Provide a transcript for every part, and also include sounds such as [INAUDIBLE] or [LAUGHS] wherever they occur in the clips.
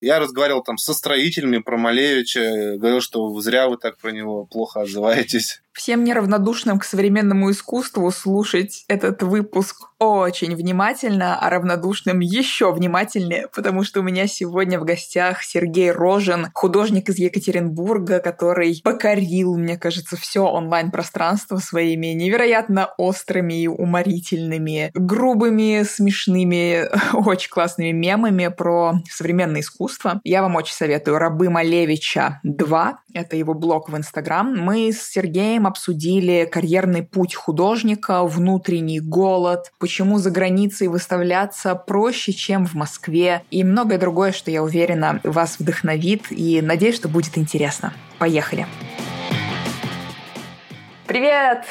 Я разговаривал там со строителями про Малевича, говорил, что зря вы так про него плохо отзываетесь. Всем неравнодушным к современному искусству слушать этот выпуск очень внимательно, а равнодушным еще внимательнее, потому что у меня сегодня в гостях Сергей Рожин, художник из Екатеринбурга, который покорил, мне кажется, все онлайн-пространство своими невероятно острыми и уморительными, грубыми, смешными, [LAUGHS] очень классными мемами про современное искусство. Я вам очень советую «Рабы Малевича 2». Это его блог в Инстаграм. Мы с Сергеем обсудили карьерный путь художника, внутренний голод, почему за границей выставляться проще, чем в Москве и многое другое, что, я уверена, вас вдохновит и надеюсь, что будет интересно. Поехали! Привет!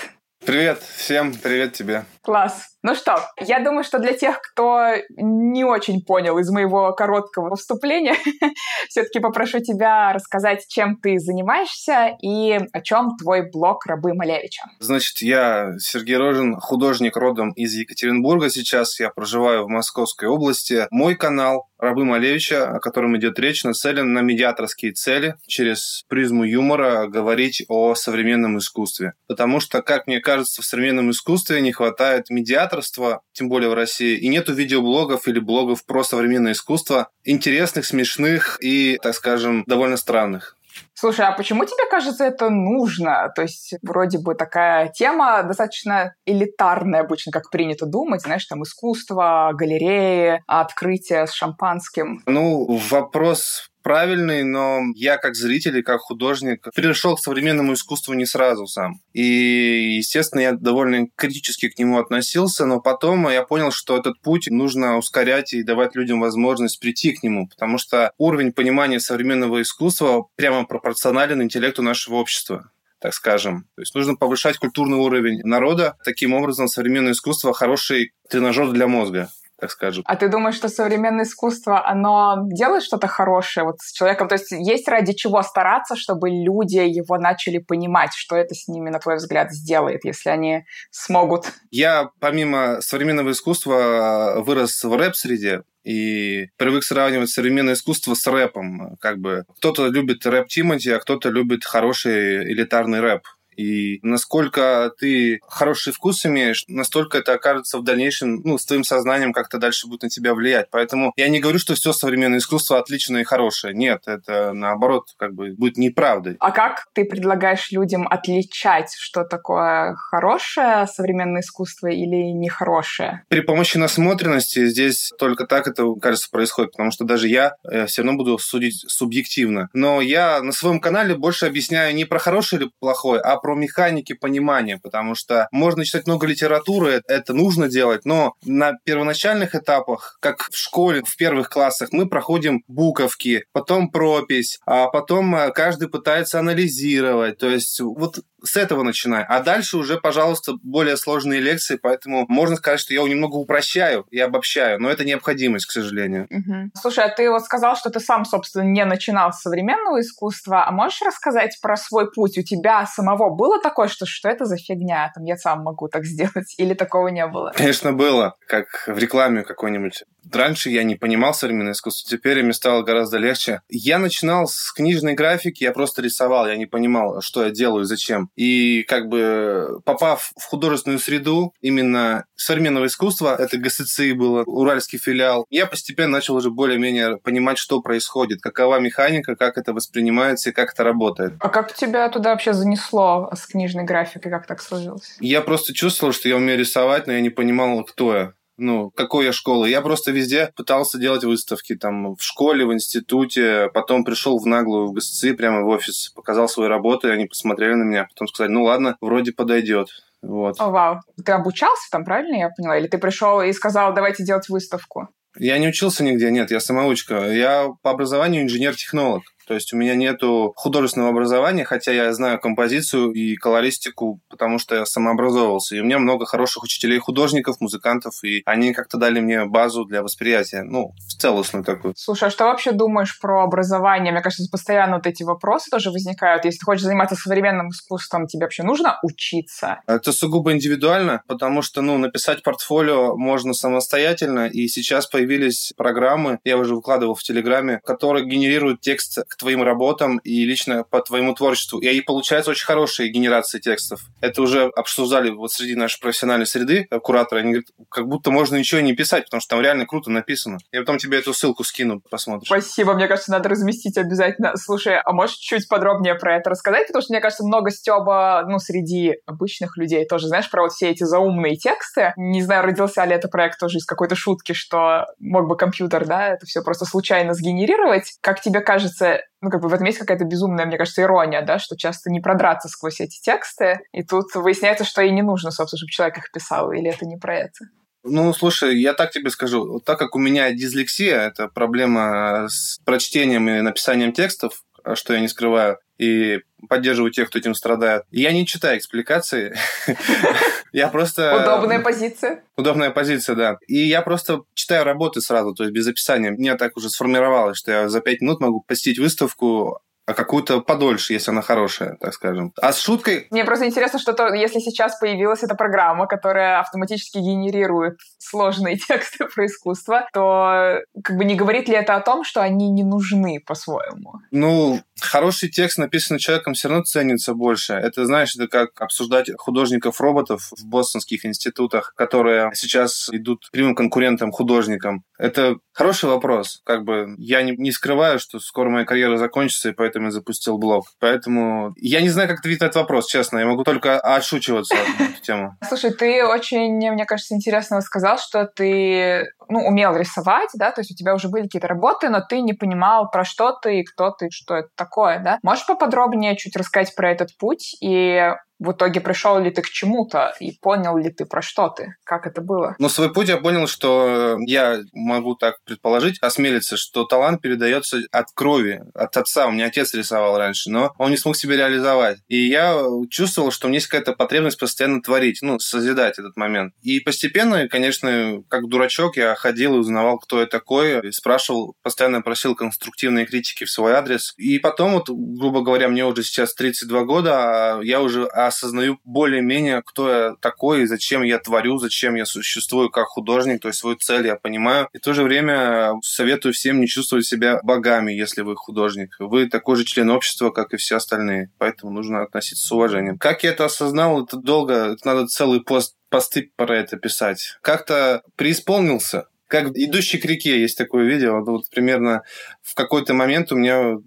Привет всем, привет тебе. Класс. Ну что, я думаю, что для тех, кто не очень понял из моего короткого вступления, [LAUGHS] все-таки попрошу тебя рассказать, чем ты занимаешься и о чем твой блог «Рабы Малевича». Значит, я Сергей Рожин, художник родом из Екатеринбурга. Сейчас я проживаю в Московской области. Мой канал «Рабы Малевича», о котором идет речь, нацелен на медиаторские цели через призму юмора говорить о современном искусстве. Потому что, как мне кажется, в современном искусстве не хватает медиаторства, тем более в России, и нету видеоблогов или блогов про современное искусство, интересных, смешных и, так скажем, довольно странных. Слушай, а почему тебе кажется это нужно? То есть вроде бы такая тема достаточно элитарная обычно, как принято думать, знаешь, там искусство, галереи, открытие с шампанским. Ну, вопрос правильный, но я как зритель и как художник перешел к современному искусству не сразу сам. И, естественно, я довольно критически к нему относился, но потом я понял, что этот путь нужно ускорять и давать людям возможность прийти к нему, потому что уровень понимания современного искусства прямо пропорционален интеллекту нашего общества так скажем. То есть нужно повышать культурный уровень народа. Таким образом, современное искусство – хороший тренажер для мозга так скажем. А ты думаешь, что современное искусство, оно делает что-то хорошее вот с человеком? То есть есть ради чего стараться, чтобы люди его начали понимать, что это с ними, на твой взгляд, сделает, если они смогут? Я, помимо современного искусства, вырос в рэп-среде, и привык сравнивать современное искусство с рэпом. Как бы кто-то любит рэп Тимати, а кто-то любит хороший элитарный рэп. И насколько ты хороший вкус имеешь, настолько это окажется в дальнейшем, ну, с твоим сознанием как-то дальше будет на тебя влиять. Поэтому я не говорю, что все современное искусство отличное и хорошее. Нет, это наоборот как бы будет неправдой. А как ты предлагаешь людям отличать, что такое хорошее современное искусство или нехорошее? При помощи насмотренности здесь только так это, кажется, происходит, потому что даже я э, все равно буду судить субъективно. Но я на своем канале больше объясняю не про хорошее или плохое, а про механики понимания, потому что можно читать много литературы, это нужно делать, но на первоначальных этапах, как в школе, в первых классах, мы проходим буковки, потом пропись, а потом э, каждый пытается анализировать. То есть вот с этого начинаю. А дальше уже, пожалуйста, более сложные лекции, поэтому можно сказать, что я немного упрощаю и обобщаю, но это необходимость, к сожалению. Угу. Слушай, а ты вот сказал, что ты сам, собственно, не начинал с современного искусства, а можешь рассказать про свой путь? У тебя самого было такое, что что это за фигня? Там я сам могу так сделать, или такого не было? Конечно, было, как в рекламе какой-нибудь. Раньше я не понимал современное искусство, теперь мне стало гораздо легче. Я начинал с книжной графики, я просто рисовал, я не понимал, что я делаю, зачем. И как бы попав в художественную среду именно современного искусства, это ГСЦИ было, уральский филиал, я постепенно начал уже более-менее понимать, что происходит, какова механика, как это воспринимается и как это работает. А как тебя туда вообще занесло с книжной графикой, как так сложилось? Я просто чувствовал, что я умею рисовать, но я не понимал, кто я ну, какой я школы. Я просто везде пытался делать выставки, там, в школе, в институте, потом пришел в наглую в ГСЦИ, прямо в офис, показал свои работы, они посмотрели на меня, потом сказали, ну ладно, вроде подойдет. Вот. О, вау. Ты обучался там, правильно я поняла? Или ты пришел и сказал, давайте делать выставку? Я не учился нигде, нет, я самоучка. Я по образованию инженер-технолог. То есть у меня нету художественного образования, хотя я знаю композицию и колористику, потому что я самообразовывался. И у меня много хороших учителей художников, музыкантов, и они как-то дали мне базу для восприятия, ну, в целостную такую. Слушай, а что вообще думаешь про образование? Мне кажется, постоянно вот эти вопросы тоже возникают. Если ты хочешь заниматься современным искусством, тебе вообще нужно учиться? Это сугубо индивидуально, потому что, ну, написать портфолио можно самостоятельно, и сейчас появились программы, я уже выкладывал в Телеграме, которые генерируют текст к твоим работам и лично по твоему творчеству. И получаются очень хорошие генерации текстов. Это уже обсуждали вот среди нашей профессиональной среды кураторы. Они говорят, как будто можно ничего не писать, потому что там реально круто написано. Я потом тебе эту ссылку скину, посмотришь. Спасибо, мне кажется, надо разместить обязательно. Слушай, а можешь чуть подробнее про это рассказать? Потому что, мне кажется, много стеба, ну, среди обычных людей тоже, знаешь, про вот все эти заумные тексты. Не знаю, родился ли это проект тоже из какой-то шутки, что мог бы компьютер, да, это все просто случайно сгенерировать. Как тебе кажется, ну, как бы в этом есть какая-то безумная, мне кажется, ирония, да, что часто не продраться сквозь эти тексты, и тут выясняется, что и не нужно, собственно, чтобы человек их писал, или это не про это. Ну, слушай, я так тебе скажу. Вот так как у меня дислексия, это проблема с прочтением и написанием текстов, что я не скрываю, и поддерживаю тех, кто этим страдает. Я не читаю экспликации. [LAUGHS] Я просто... Удобная позиция. Удобная позиция, да. И я просто читаю работы сразу, то есть без описания. Мне так уже сформировалось, что я за пять минут могу посетить выставку, а какую-то подольше, если она хорошая, так скажем. А с шуткой... Мне просто интересно, что то, если сейчас появилась эта программа, которая автоматически генерирует сложные [LAUGHS] тексты про искусство, то как бы не говорит ли это о том, что они не нужны по-своему? Ну, хороший текст, написанный человеком, все равно ценится больше. Это, знаешь, это как обсуждать художников-роботов в бостонских институтах, которые сейчас идут прямым конкурентом художникам. Это хороший вопрос. Как бы я не, не скрываю, что скоро моя карьера закончится, и поэтому я запустил блог. Поэтому я не знаю, как ответить на этот вопрос, честно. Я могу только отшучиваться на эту тему. Слушай, ты очень, мне кажется, интересно сказал, что ты ну, умел рисовать, да, то есть у тебя уже были какие-то работы, но ты не понимал, про что ты, кто ты, что это такое, да. Можешь поподробнее чуть рассказать про этот путь и в итоге пришел ли ты к чему-то и понял ли ты про что ты? Как это было? Ну, свой путь я понял, что я могу так предположить, осмелиться, что талант передается от крови, от отца. У меня отец рисовал раньше, но он не смог себя реализовать. И я чувствовал, что у меня есть какая-то потребность постоянно творить, ну, созидать этот момент. И постепенно, конечно, как дурачок, я ходил и узнавал, кто я такой, и спрашивал, постоянно просил конструктивные критики в свой адрес. И потом, вот, грубо говоря, мне уже сейчас 32 года, а я уже осознаю более-менее, кто я такой, зачем я творю, зачем я существую как художник, то есть свою цель я понимаю. И в то же время советую всем не чувствовать себя богами, если вы художник. Вы такой же член общества, как и все остальные, поэтому нужно относиться с уважением. Как я это осознал, это долго, это надо целый пост посты про это писать. Как-то преисполнился, как идущий к реке есть такое видео. Вот примерно в какой-то момент у меня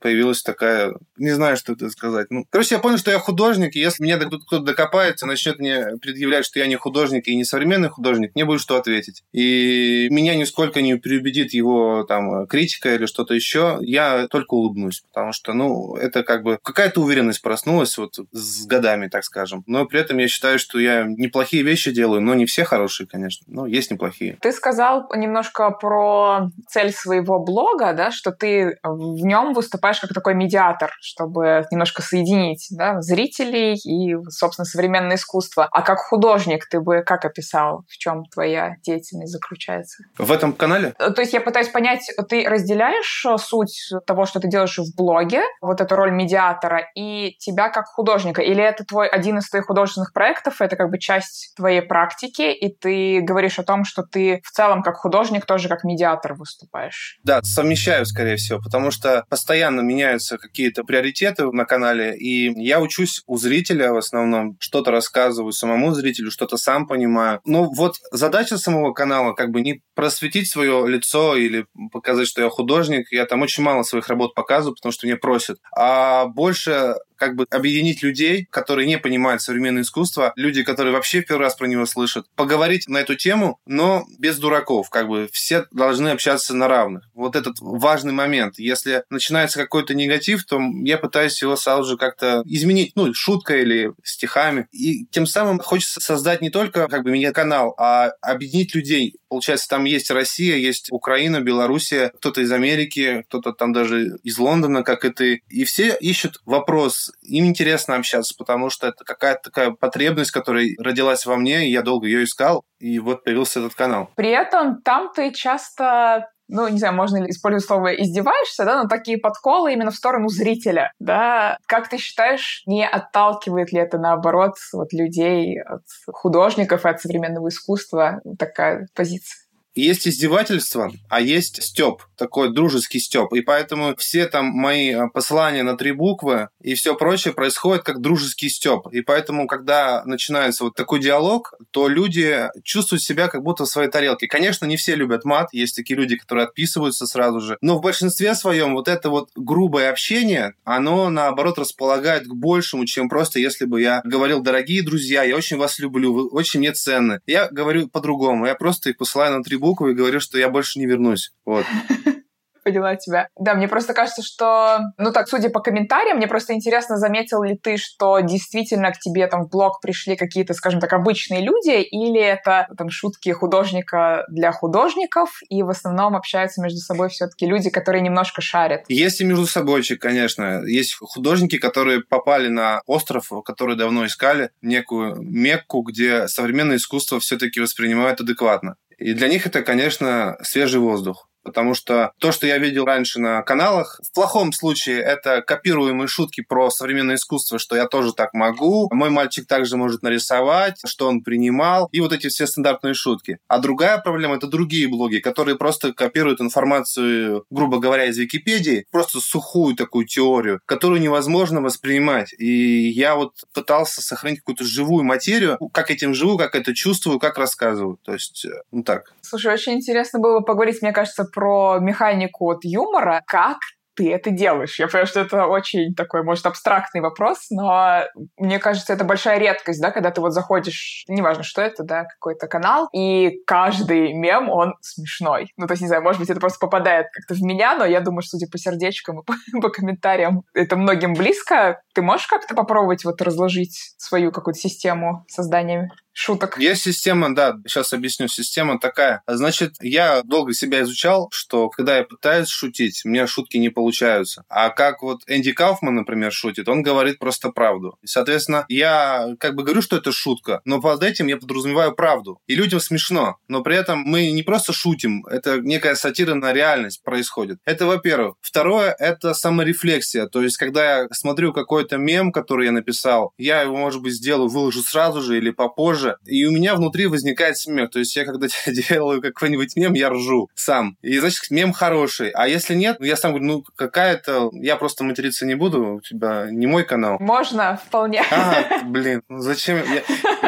появилась такая... Не знаю, что это сказать. Ну, короче, я понял, что я художник, и если мне кто-то докопается, начнет мне предъявлять, что я не художник и не современный художник, мне будет что ответить. И меня нисколько не переубедит его там критика или что-то еще. Я только улыбнусь, потому что, ну, это как бы какая-то уверенность проснулась вот с годами, так скажем. Но при этом я считаю, что я неплохие вещи делаю, но не все хорошие, конечно, но есть неплохие. Ты сказал немножко про цель своего блога, да, да, что ты в нем выступаешь как такой медиатор, чтобы немножко соединить да, зрителей и, собственно, современное искусство. А как художник ты бы как описал, в чем твоя деятельность заключается? В этом канале? Э, то есть я пытаюсь понять, ты разделяешь э, суть того, что ты делаешь в блоге, вот эту роль медиатора, и тебя как художника? Или это твой один из твоих художественных проектов, это как бы часть твоей практики, и ты говоришь о том, что ты в целом как художник тоже как медиатор выступаешь? Да, совмещаю изучаю, скорее всего, потому что постоянно меняются какие-то приоритеты на канале, и я учусь у зрителя в основном, что-то рассказываю самому зрителю, что-то сам понимаю. Ну вот задача самого канала как бы не просветить свое лицо или показать, что я художник. Я там очень мало своих работ показываю, потому что меня просят. А больше как бы объединить людей, которые не понимают современное искусство, люди, которые вообще в первый раз про него слышат, поговорить на эту тему, но без дураков, как бы все должны общаться на равных. Вот этот важный момент. Если начинается какой-то негатив, то я пытаюсь его сразу же как-то изменить, ну, шуткой или стихами. И тем самым хочется создать не только как бы меня канал, а объединить людей получается, там есть Россия, есть Украина, Белоруссия, кто-то из Америки, кто-то там даже из Лондона, как и ты. И все ищут вопрос. Им интересно общаться, потому что это какая-то такая потребность, которая родилась во мне, и я долго ее искал, и вот появился этот канал. При этом там ты часто ну, не знаю, можно ли использовать слово «издеваешься», да, но такие подколы именно в сторону зрителя, да. Как ты считаешь, не отталкивает ли это, наоборот, вот людей от художников и от современного искусства такая позиция? Есть издевательство, а есть степ, такой дружеский степ. И поэтому все там мои э, послания на три буквы и все прочее происходит как дружеский степ. И поэтому, когда начинается вот такой диалог, то люди чувствуют себя как будто в своей тарелке. Конечно, не все любят мат, есть такие люди, которые отписываются сразу же. Но в большинстве своем вот это вот грубое общение, оно наоборот располагает к большему, чем просто если бы я говорил, дорогие друзья, я очень вас люблю, вы очень мне ценны. Я говорю по-другому, я просто их посылаю на три букву и говорю, что я больше не вернусь. Вот. [LAUGHS] поняла тебя. Да, мне просто кажется, что, ну так, судя по комментариям, мне просто интересно, заметил ли ты, что действительно к тебе там в блог пришли какие-то, скажем так, обычные люди, или это там шутки художника для художников, и в основном общаются между собой все-таки люди, которые немножко шарят. Есть и между собойчик, конечно. Есть художники, которые попали на остров, который давно искали, некую Мекку, где современное искусство все-таки воспринимают адекватно. И для них это, конечно, свежий воздух. Потому что то, что я видел раньше на каналах, в плохом случае это копируемые шутки про современное искусство, что я тоже так могу, мой мальчик также может нарисовать, что он принимал, и вот эти все стандартные шутки. А другая проблема — это другие блоги, которые просто копируют информацию, грубо говоря, из Википедии, просто сухую такую теорию, которую невозможно воспринимать. И я вот пытался сохранить какую-то живую материю, как этим живу, как это чувствую, как рассказываю. То есть, э, ну так. Слушай, очень интересно было бы поговорить, мне кажется, про механику вот юмора. Как ты это делаешь? Я понимаю, что это очень такой, может, абстрактный вопрос, но мне кажется, это большая редкость, да, когда ты вот заходишь, неважно, что это, да, какой-то канал, и каждый мем, он смешной. Ну, то есть, не знаю, может быть, это просто попадает как-то в меня, но я думаю, судя по сердечкам и по, [LAUGHS] по комментариям, это многим близко. Ты можешь как-то попробовать вот разложить свою какую-то систему создания шуток. Есть система, да, сейчас объясню. Система такая. Значит, я долго себя изучал, что когда я пытаюсь шутить, у меня шутки не получаются. А как вот Энди Кауфман, например, шутит, он говорит просто правду. И, соответственно, я как бы говорю, что это шутка, но под этим я подразумеваю правду. И людям смешно. Но при этом мы не просто шутим, это некая сатира на реальность происходит. Это, во-первых. Второе, это саморефлексия. То есть, когда я смотрю какой-то мем, который я написал, я его, может быть, сделаю, выложу сразу же или попозже, тоже. И у меня внутри возникает смех. То есть я когда [LAUGHS] делаю какой-нибудь мем, я ржу сам. И значит, мем хороший. А если нет, я сам говорю, ну какая-то... Я просто материться не буду, у тебя не мой канал. Можно, вполне. А, блин, ну зачем? Я,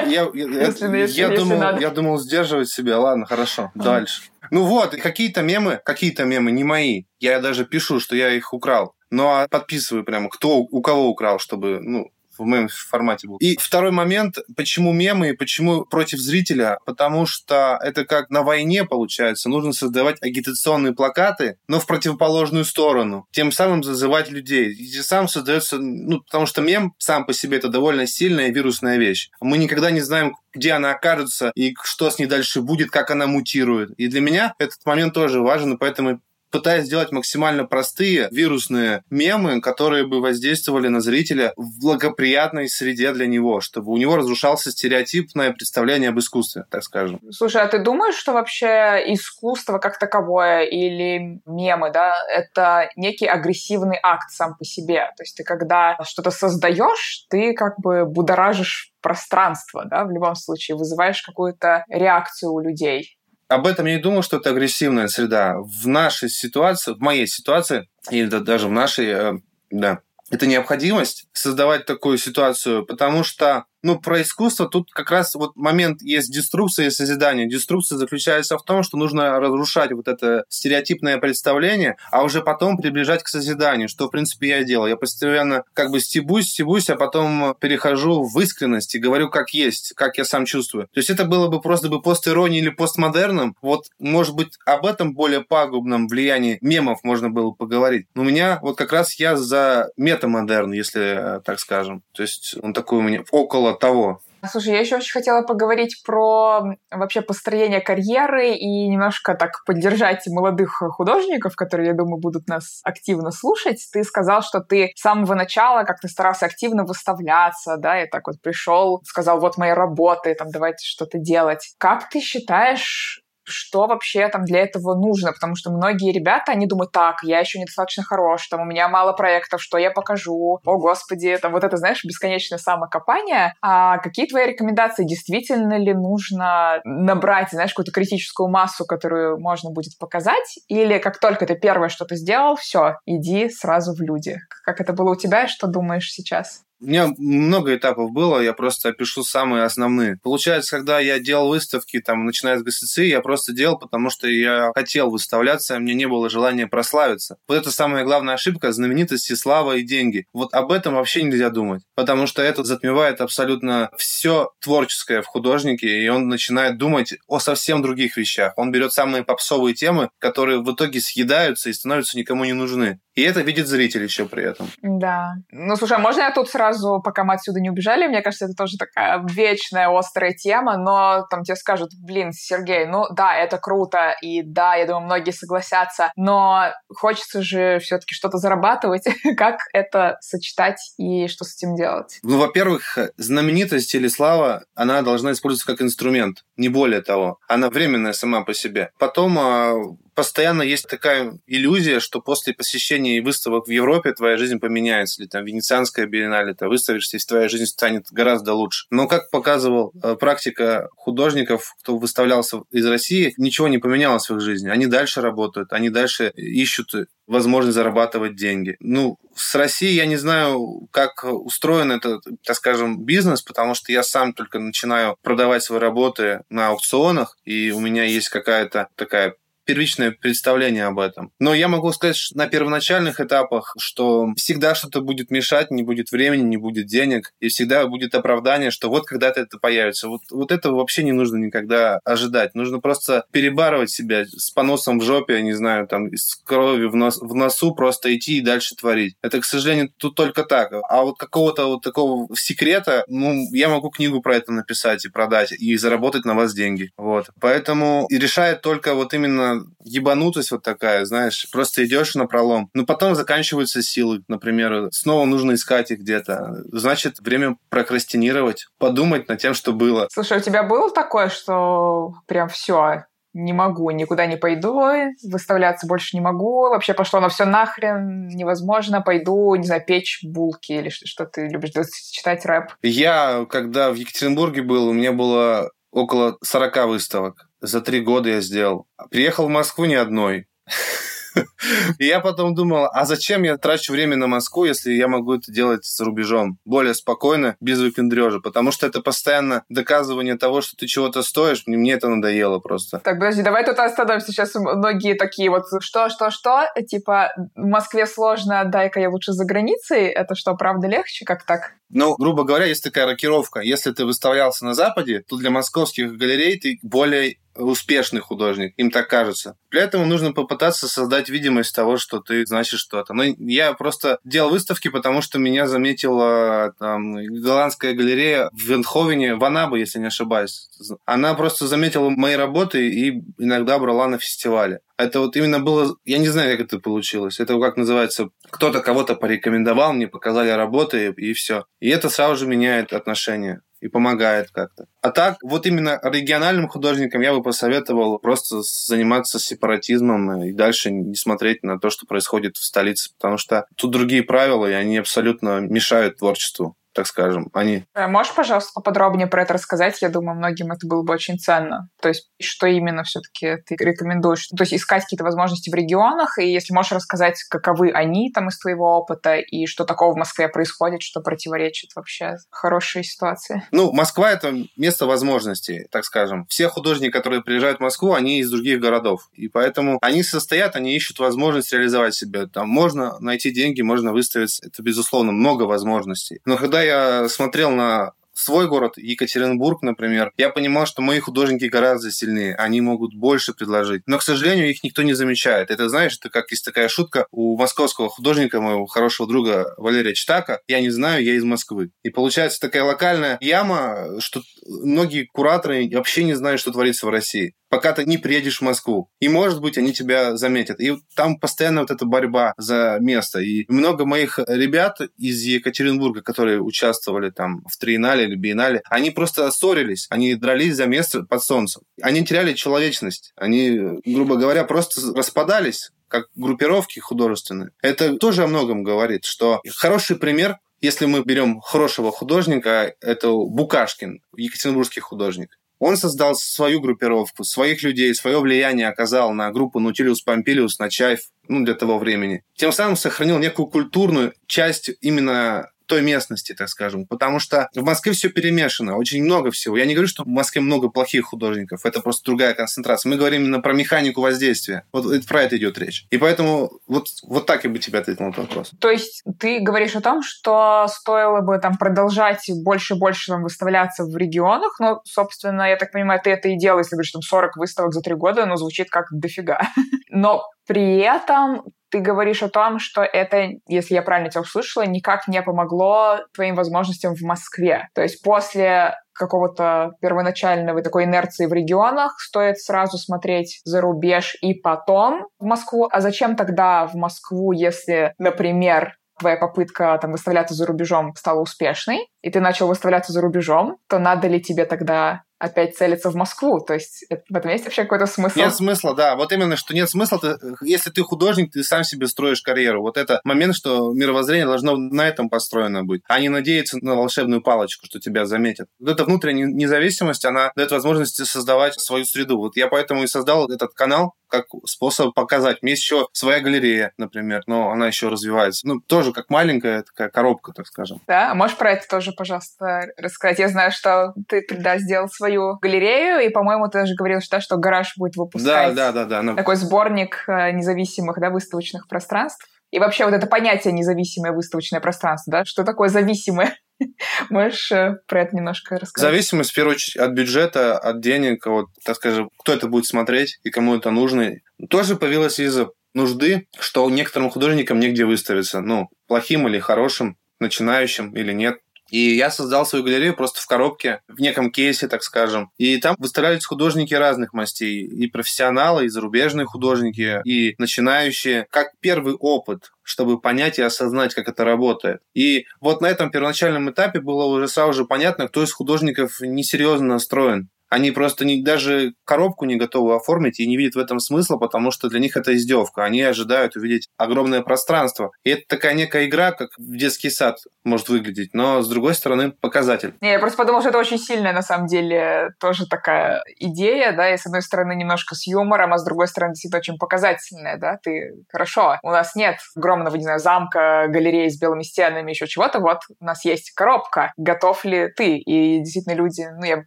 я, я, я, думал, я думал сдерживать себя. Ладно, хорошо, дальше. Ну вот, какие-то мемы, какие-то мемы не мои. Я даже пишу, что я их украл. Ну, а подписываю прямо, кто у кого украл, чтобы, ну, в моем формате был. И второй момент, почему мемы и почему против зрителя? Потому что это как на войне получается. Нужно создавать агитационные плакаты, но в противоположную сторону. Тем самым зазывать людей. И сам создается, ну, потому что мем сам по себе это довольно сильная вирусная вещь. Мы никогда не знаем, где она окажется и что с ней дальше будет, как она мутирует. И для меня этот момент тоже важен, и поэтому пытаясь сделать максимально простые вирусные мемы, которые бы воздействовали на зрителя в благоприятной среде для него, чтобы у него разрушался стереотипное представление об искусстве, так скажем. Слушай, а ты думаешь, что вообще искусство как таковое или мемы, да, это некий агрессивный акт сам по себе? То есть ты когда что-то создаешь, ты как бы будоражишь пространство, да, в любом случае, вызываешь какую-то реакцию у людей об этом я не думал, что это агрессивная среда. В нашей ситуации, в моей ситуации, или даже в нашей, э, да, это необходимость создавать такую ситуацию, потому что ну, про искусство тут как раз вот момент есть деструкция и созидание. Деструкция заключается в том, что нужно разрушать вот это стереотипное представление, а уже потом приближать к созиданию, что, в принципе, я делал. Я постоянно как бы стебусь, стебусь, а потом перехожу в искренность и говорю как есть, как я сам чувствую. То есть это было бы просто бы постиронией или постмодерном. Вот, может быть, об этом более пагубном влиянии мемов можно было поговорить. Но у меня вот как раз я за метамодерн, если э, так скажем. То есть он такой у меня около того. Слушай, я еще очень хотела поговорить про вообще построение карьеры и немножко так поддержать молодых художников, которые, я думаю, будут нас активно слушать. Ты сказал, что ты с самого начала как-то старался активно выставляться, да, и так вот пришел, сказал, вот мои работы, там, давайте что-то делать. Как ты считаешь, что вообще там для этого нужно, потому что многие ребята, они думают, так, я еще недостаточно хорош, там у меня мало проектов, что я покажу, о господи, там вот это, знаешь, бесконечное самокопание. А какие твои рекомендации? Действительно ли нужно набрать, знаешь, какую-то критическую массу, которую можно будет показать? Или как только ты первое что-то сделал, все, иди сразу в люди? Как это было у тебя и что думаешь сейчас? У меня много этапов было, я просто опишу самые основные. Получается, когда я делал выставки, там, начиная с ГСЦ, я просто делал, потому что я хотел выставляться, мне не было желания прославиться. Вот это самая главная ошибка – знаменитости, слава и деньги. Вот об этом вообще нельзя думать, потому что это затмевает абсолютно все творческое в художнике, и он начинает думать о совсем других вещах. Он берет самые попсовые темы, которые в итоге съедаются и становятся никому не нужны. И это видит зритель еще при этом. Да. Ну, слушай, а можно я тут сразу, пока мы отсюда не убежали, мне кажется, это тоже такая вечная, острая тема, но там тебе скажут, блин, Сергей, ну да, это круто, и да, я думаю, многие согласятся, но хочется же все-таки что-то зарабатывать. [LAUGHS] как это сочетать и что с этим делать? Ну, во-первых, знаменитость или слава, она должна использоваться как инструмент, не более того. Она временная сама по себе. Потом а, постоянно есть такая иллюзия, что после посещения выставок в Европе твоя жизнь поменяется, или там Венецианская биеннале, ты выставишься, и твоя жизнь станет гораздо лучше. Но, как показывал э, практика художников, кто выставлялся из России, ничего не поменялось в их жизни. Они дальше работают, они дальше ищут возможность зарабатывать деньги. Ну, с Россией я не знаю, как устроен этот, так скажем, бизнес, потому что я сам только начинаю продавать свои работы на аукционах, и у меня есть какая-то такая первичное представление об этом. Но я могу сказать что на первоначальных этапах, что всегда что-то будет мешать, не будет времени, не будет денег, и всегда будет оправдание, что вот когда-то это появится. Вот, вот этого вообще не нужно никогда ожидать. Нужно просто перебарывать себя с поносом в жопе, я не знаю, там, с кровью в, нос, в носу, просто идти и дальше творить. Это, к сожалению, тут только так. А вот какого-то вот такого секрета, ну, я могу книгу про это написать и продать, и заработать на вас деньги. Вот. Поэтому и решает только вот именно ебанутость вот такая, знаешь, просто идешь на пролом. Но потом заканчиваются силы, например, снова нужно искать их где-то. Значит, время прокрастинировать, подумать над тем, что было. Слушай, у тебя было такое, что прям все, не могу, никуда не пойду, выставляться больше не могу, вообще пошло на все нахрен, невозможно, пойду, не знаю, печь булки или что, что ты любишь делать, читать рэп. Я, когда в Екатеринбурге был, у меня было около 40 выставок за три года я сделал. Приехал в Москву ни одной. [LAUGHS] И я потом думал, а зачем я трачу время на Москву, если я могу это делать за рубежом? Более спокойно, без выпендрежа. Потому что это постоянно доказывание того, что ты чего-то стоишь. Мне это надоело просто. Так, подожди, давай тут остановимся. Сейчас многие такие вот, что, что, что? Типа, в Москве сложно, дай-ка я лучше за границей. Это что, правда легче? Как так? Ну, грубо говоря, есть такая рокировка. Если ты выставлялся на Западе, то для московских галерей ты более успешный художник, им так кажется. Для этого нужно попытаться создать видимость того, что ты значишь что-то. Но я просто делал выставки, потому что меня заметила там, голландская галерея в Венховене, в Анабе, если не ошибаюсь. Она просто заметила мои работы и иногда брала на фестивале. Это вот именно было, я не знаю, как это получилось. Это как называется, кто-то кого-то порекомендовал, мне показали работы и, все. И это сразу же меняет отношения и помогает как-то. А так, вот именно региональным художникам я бы посоветовал просто заниматься сепаратизмом и дальше не смотреть на то, что происходит в столице, потому что тут другие правила, и они абсолютно мешают творчеству так скажем, они. Э, можешь, пожалуйста, поподробнее про это рассказать? Я думаю, многим это было бы очень ценно. То есть, что именно все-таки ты рекомендуешь? То есть, искать какие-то возможности в регионах, и если можешь рассказать, каковы они там из твоего опыта, и что такого в Москве происходит, что противоречит вообще хорошей ситуации? Ну, Москва — это место возможностей, так скажем. Все художники, которые приезжают в Москву, они из других городов. И поэтому они состоят, они ищут возможность реализовать себя. Там можно найти деньги, можно выставить. Это, безусловно, много возможностей. Но когда я смотрел на свой город, Екатеринбург, например, я понимал, что мои художники гораздо сильнее, они могут больше предложить. Но, к сожалению, их никто не замечает. Это, знаешь, это как есть такая шутка у московского художника, моего хорошего друга Валерия Чтака, я не знаю, я из Москвы. И получается такая локальная яма, что многие кураторы вообще не знают, что творится в России пока ты не приедешь в Москву. И, может быть, они тебя заметят. И там постоянно вот эта борьба за место. И много моих ребят из Екатеринбурга, которые участвовали там в Триенале или Биеннале, они просто ссорились. Они дрались за место под солнцем. Они теряли человечность. Они, грубо говоря, просто распадались как группировки художественные. Это тоже о многом говорит, что хороший пример если мы берем хорошего художника, это Букашкин, екатеринбургский художник. Он создал свою группировку, своих людей, свое влияние оказал на группу Наутилиус Помпилиус, на Чайф, ну, для того времени. Тем самым сохранил некую культурную часть именно той местности, так скажем. Потому что в Москве все перемешано, очень много всего. Я не говорю, что в Москве много плохих художников, это просто другая концентрация. Мы говорим именно про механику воздействия. Вот про это идет речь. И поэтому вот, вот так я бы тебе ответил на этот вопрос. То есть ты говоришь о том, что стоило бы там продолжать больше и больше там, выставляться в регионах, но, собственно, я так понимаю, ты это и делал, если говоришь, там 40 выставок за три года, но звучит как дофига. [LAUGHS] Но при этом ты говоришь о том, что это, если я правильно тебя услышала, никак не помогло твоим возможностям в Москве. То есть после какого-то первоначальной такой инерции в регионах стоит сразу смотреть за рубеж и потом в Москву. А зачем тогда в Москву, если, например, твоя попытка там выставляться за рубежом стала успешной, и ты начал выставляться за рубежом, то надо ли тебе тогда опять целиться в Москву. То есть это, в этом есть вообще какой-то смысл? Нет смысла, да. Вот именно, что нет смысла. Ты, если ты художник, ты сам себе строишь карьеру. Вот это момент, что мировоззрение должно на этом построено быть, а не надеяться на волшебную палочку, что тебя заметят. Вот эта внутренняя независимость, она дает возможность создавать свою среду. Вот я поэтому и создал этот канал, как способ показать. У меня есть еще своя галерея, например, но она еще развивается. Ну, тоже как маленькая такая коробка, так скажем. Да, можешь про это тоже, пожалуйста, рассказать? Я знаю, что ты тогда сделал свою галерею, и, по-моему, ты даже говорил, что, что гараж будет выпускать да, да, да, да. такой сборник э, независимых да, выставочных пространств. И вообще вот это понятие независимое выставочное пространство, да, что такое зависимое? [LAUGHS] Можешь э, про это немножко рассказать? Зависимость, в первую очередь, от бюджета, от денег, вот, так скажем, кто это будет смотреть и кому это нужно. Тоже появилась из-за нужды, что некоторым художникам негде выставиться, ну, плохим или хорошим, начинающим или нет. И я создал свою галерею просто в коробке, в неком кейсе, так скажем. И там выставлялись художники разных мастей. И профессионалы, и зарубежные художники, и начинающие. Как первый опыт чтобы понять и осознать, как это работает. И вот на этом первоначальном этапе было уже сразу же понятно, кто из художников несерьезно настроен. Они просто не, даже коробку не готовы оформить и не видят в этом смысла, потому что для них это издевка. Они ожидают увидеть огромное пространство. И это такая некая игра, как в детский сад может выглядеть, но с другой стороны показатель. Не, я просто подумала, что это очень сильная на самом деле тоже такая идея, да, и с одной стороны немножко с юмором, а с другой стороны действительно очень показательная, да, ты хорошо, у нас нет огромного, не знаю, замка, галереи с белыми стенами, еще чего-то, вот у нас есть коробка, готов ли ты? И действительно люди, ну, я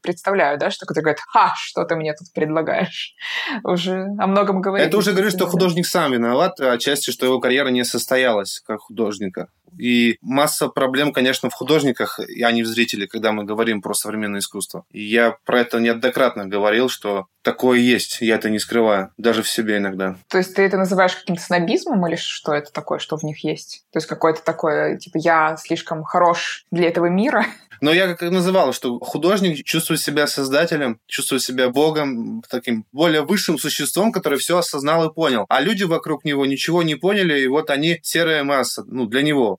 представляю, да, что кто-то говорит, ха, что ты мне тут предлагаешь? [LAUGHS] Уже о многом говорит. Это уже говорит, что художник сам виноват, отчасти, что его карьера не состоялась как художника. И масса проблем, конечно, в художниках, а не в зрителе, когда мы говорим про современное искусство. И я про это неоднократно говорил, что такое есть, я это не скрываю, даже в себе иногда. То есть ты это называешь каким-то снобизмом или что это такое, что в них есть? То есть какое-то такое, типа, я слишком хорош для этого мира? [LAUGHS] Но я как называл, что художник чувствует себя создателем, чувствует себя богом, таким более высшим существом, который все осознал и понял. А люди вокруг него ничего не поняли, и вот они серая масса, ну, для него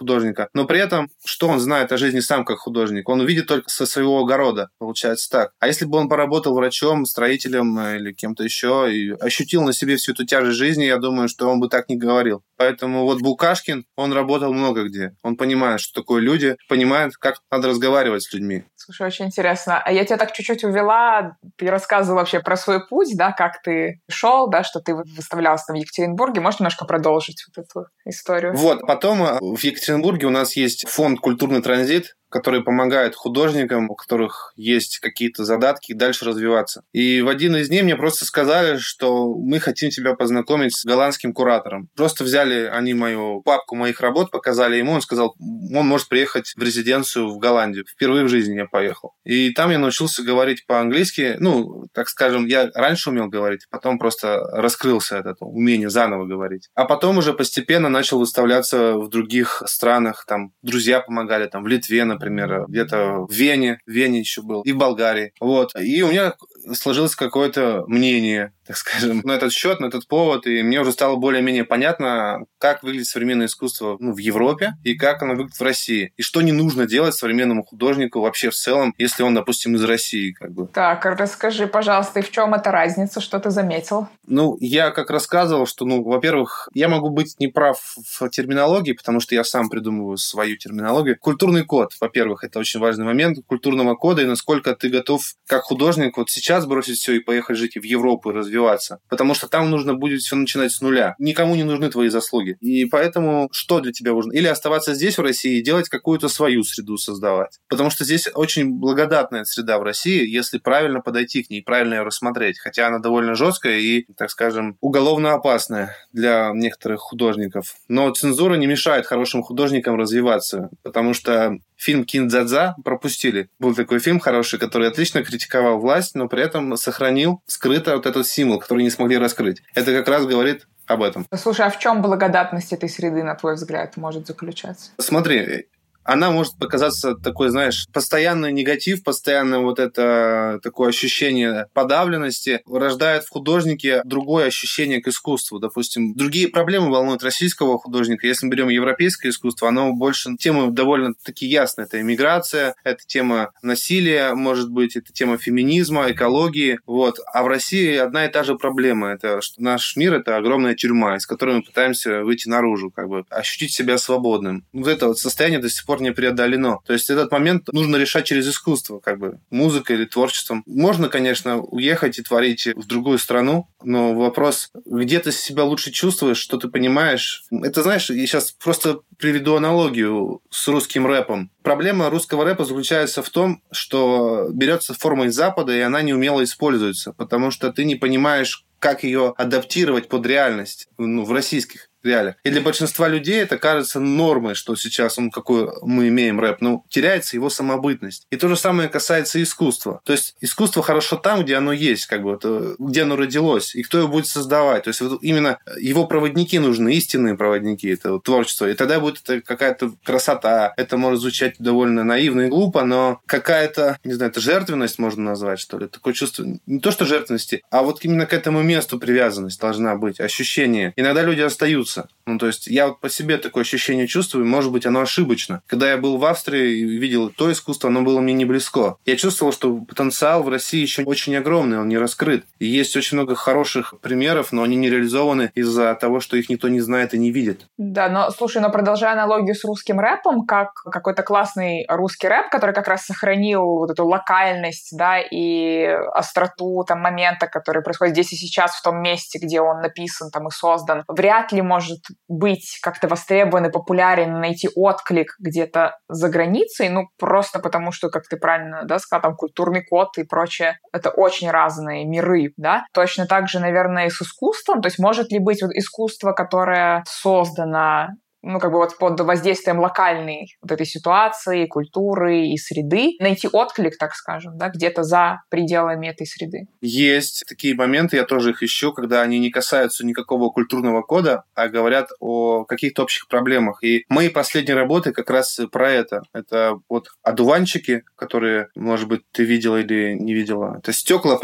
художника. Но при этом, что он знает о жизни сам как художник? Он увидит только со своего огорода, получается так. А если бы он поработал врачом, строителем э, или кем-то еще и ощутил на себе всю эту тяжесть жизни, я думаю, что он бы так не говорил. Поэтому вот Букашкин, он работал много где. Он понимает, что такое люди, понимает, как надо разговаривать с людьми. Слушай, очень интересно. А я тебя так чуть-чуть увела, ты рассказывал вообще про свой путь, да, как ты шел, да, что ты выставлялся там в Екатеринбурге. Можешь немножко продолжить вот эту историю? Вот, потом э, в Екатеринбурге у нас есть фонд «Культурный транзит», которые помогают художникам, у которых есть какие-то задатки, дальше развиваться. И в один из дней мне просто сказали, что мы хотим тебя познакомить с голландским куратором. Просто взяли они мою папку моих работ, показали ему, он сказал, он может приехать в резиденцию в Голландию. Впервые в жизни я поехал. И там я научился говорить по-английски. Ну, так скажем, я раньше умел говорить, потом просто раскрылся это умение заново говорить. А потом уже постепенно начал выставляться в других странах. Там друзья помогали, там в Литве, например, где-то в Вене, в Вене еще был, и в Болгарии. Вот. И у меня сложилось какое-то мнение, так скажем, на этот счет, на этот повод, и мне уже стало более-менее понятно, как выглядит современное искусство ну, в Европе и как оно выглядит в России, и что не нужно делать современному художнику вообще в целом, если он, допустим, из России. Как бы. Так, расскажи, пожалуйста, и в чем эта разница, что ты заметил? Ну, я как рассказывал, что, ну, во-первых, я могу быть неправ в терминологии, потому что я сам придумываю свою терминологию. Культурный код, во-первых, это очень важный момент культурного кода, и насколько ты готов как художник вот сейчас бросить все и поехать жить в Европу и развиваться. Потому что там нужно будет все начинать с нуля. Никому не нужны твои заслуги. И поэтому что для тебя важно? Или оставаться здесь, в России, и делать какую-то свою среду создавать. Потому что здесь очень благодатная среда в России, если правильно подойти к ней, правильно ее рассмотреть. Хотя она довольно жесткая и, так скажем, уголовно опасная для некоторых художников. Но цензура не мешает хорошим художникам развиваться, потому что фильм «Киндзадза» пропустили. Был такой фильм хороший, который отлично критиковал власть, но при этом сохранил скрыто вот этот символ, который не смогли раскрыть. Это как раз говорит об этом. Слушай, а в чем благодатность этой среды, на твой взгляд, может заключаться? Смотри, она может показаться такой, знаешь, постоянный негатив, постоянно вот это такое ощущение подавленности рождает в художнике другое ощущение к искусству. Допустим, другие проблемы волнуют российского художника. Если мы берем европейское искусство, оно больше темы довольно-таки ясны. Это иммиграция, это тема насилия, может быть, это тема феминизма, экологии. Вот. А в России одна и та же проблема. Это что наш мир — это огромная тюрьма, из которой мы пытаемся выйти наружу, как бы ощутить себя свободным. Вот это вот состояние до сих пор не преодолено. То есть этот момент нужно решать через искусство, как бы музыкой или творчеством. Можно, конечно, уехать и творить в другую страну, но вопрос, где ты себя лучше чувствуешь, что ты понимаешь. Это, знаешь, я сейчас просто приведу аналогию с русским рэпом. Проблема русского рэпа заключается в том, что берется форма из Запада, и она неумело используется, потому что ты не понимаешь, как ее адаптировать под реальность ну, в российских реалиях. И для большинства людей это кажется нормой, что сейчас он какой мы имеем рэп, но теряется его самобытность. И то же самое касается искусства. То есть искусство хорошо там, где оно есть, как бы, это, где оно родилось, и кто его будет создавать. То есть вот именно его проводники нужны, истинные проводники это вот, творчество. И тогда будет это какая-то красота. Это может звучать довольно наивно и глупо, но какая-то, не знаю, это жертвенность можно назвать, что ли. Такое чувство, не то что жертвенности, а вот именно к этому месту привязанность должна быть, ощущение. Иногда люди остаются ça. Ну, то есть я вот по себе такое ощущение чувствую, может быть, оно ошибочно. Когда я был в Австрии и видел то искусство, оно было мне не близко. Я чувствовал, что потенциал в России еще очень огромный, он не раскрыт. И есть очень много хороших примеров, но они не реализованы из-за того, что их никто не знает и не видит. Да, но слушай, но продолжая аналогию с русским рэпом, как какой-то классный русский рэп, который как раз сохранил вот эту локальность, да, и остроту там момента, который происходит здесь и сейчас в том месте, где он написан там и создан, вряд ли может быть как-то востребован и популярен, найти отклик где-то за границей, ну, просто потому что, как ты правильно, да, сказал, там культурный код и прочее, это очень разные миры, да. Точно так же, наверное, и с искусством, то есть может ли быть вот искусство, которое создано ну, как бы вот под воздействием локальной вот этой ситуации, культуры и среды, найти отклик, так скажем, да, где-то за пределами этой среды. Есть такие моменты, я тоже их ищу, когда они не касаются никакого культурного кода, а говорят о каких-то общих проблемах. И мои последние работы как раз про это. Это вот одуванчики, которые, может быть, ты видела или не видела. Это стекла